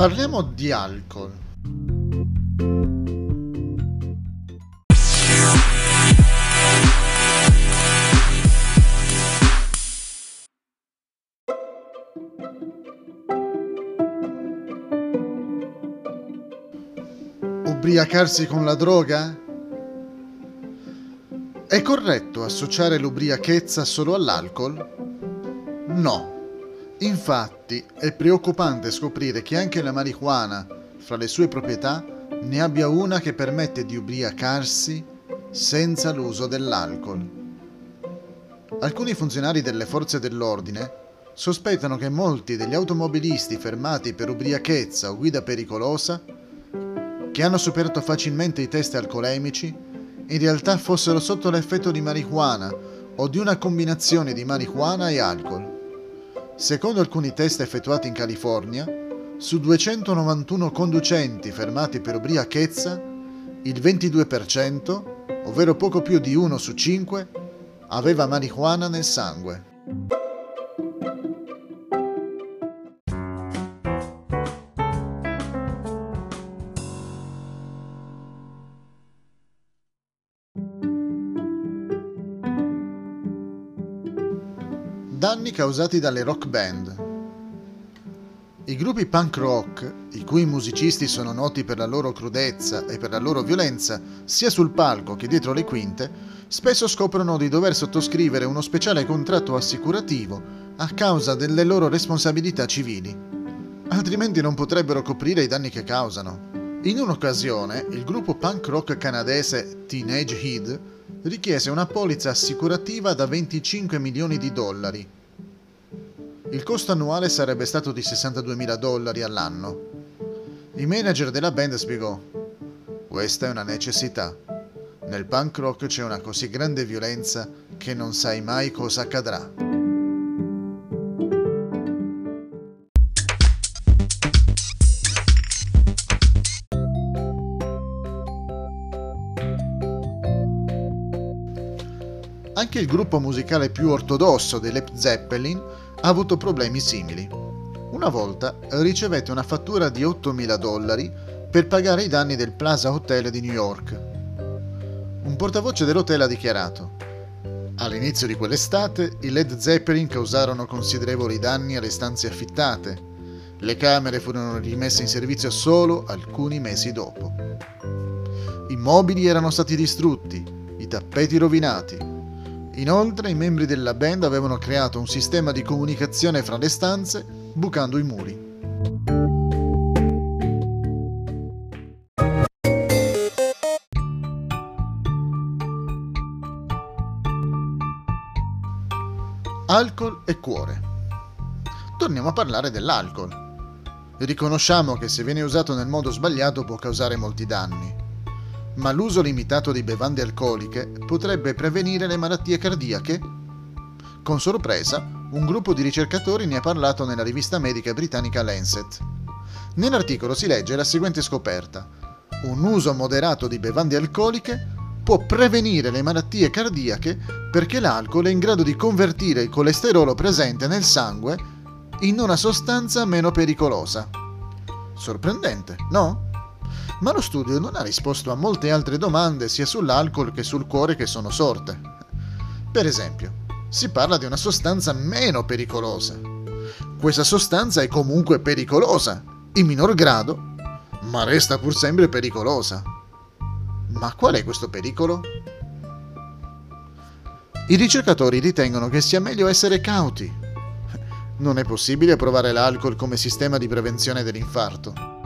Parliamo di alcol. Ubriacarsi con la droga? È corretto associare l'ubriachezza solo all'alcol? No. Infatti è preoccupante scoprire che anche la marijuana, fra le sue proprietà, ne abbia una che permette di ubriacarsi senza l'uso dell'alcol. Alcuni funzionari delle forze dell'ordine sospettano che molti degli automobilisti fermati per ubriachezza o guida pericolosa, che hanno superato facilmente i test alcolemici, in realtà fossero sotto l'effetto di marijuana o di una combinazione di marijuana e alcol. Secondo alcuni test effettuati in California, su 291 conducenti fermati per ubriachezza, il 22%, ovvero poco più di 1 su 5, aveva marijuana nel sangue. Danni causati dalle rock band. I gruppi punk rock, i cui musicisti sono noti per la loro crudezza e per la loro violenza, sia sul palco che dietro le quinte, spesso scoprono di dover sottoscrivere uno speciale contratto assicurativo a causa delle loro responsabilità civili. Altrimenti non potrebbero coprire i danni che causano. In un'occasione, il gruppo punk rock canadese Teenage Head richiese una polizza assicurativa da 25 milioni di dollari. Il costo annuale sarebbe stato di 62 mila dollari all'anno. Il manager della band spiegò: Questa è una necessità. Nel punk rock c'è una così grande violenza che non sai mai cosa accadrà. Anche il gruppo musicale più ortodosso dei Led Zeppelin ha avuto problemi simili. Una volta ricevette una fattura di 8.000 dollari per pagare i danni del Plaza Hotel di New York. Un portavoce dell'hotel ha dichiarato All'inizio di quell'estate i Led Zeppelin causarono considerevoli danni alle stanze affittate. Le camere furono rimesse in servizio solo alcuni mesi dopo. I mobili erano stati distrutti, i tappeti rovinati, Inoltre i membri della band avevano creato un sistema di comunicazione fra le stanze bucando i muri. Alcol e cuore. Torniamo a parlare dell'alcol. Riconosciamo che se viene usato nel modo sbagliato può causare molti danni ma l'uso limitato di bevande alcoliche potrebbe prevenire le malattie cardiache? Con sorpresa, un gruppo di ricercatori ne ha parlato nella rivista medica britannica Lancet. Nell'articolo si legge la seguente scoperta. Un uso moderato di bevande alcoliche può prevenire le malattie cardiache perché l'alcol è in grado di convertire il colesterolo presente nel sangue in una sostanza meno pericolosa. Sorprendente, no? Ma lo studio non ha risposto a molte altre domande sia sull'alcol che sul cuore che sono sorte. Per esempio, si parla di una sostanza meno pericolosa. Questa sostanza è comunque pericolosa, in minor grado, ma resta pur sempre pericolosa. Ma qual è questo pericolo? I ricercatori ritengono che sia meglio essere cauti. Non è possibile provare l'alcol come sistema di prevenzione dell'infarto.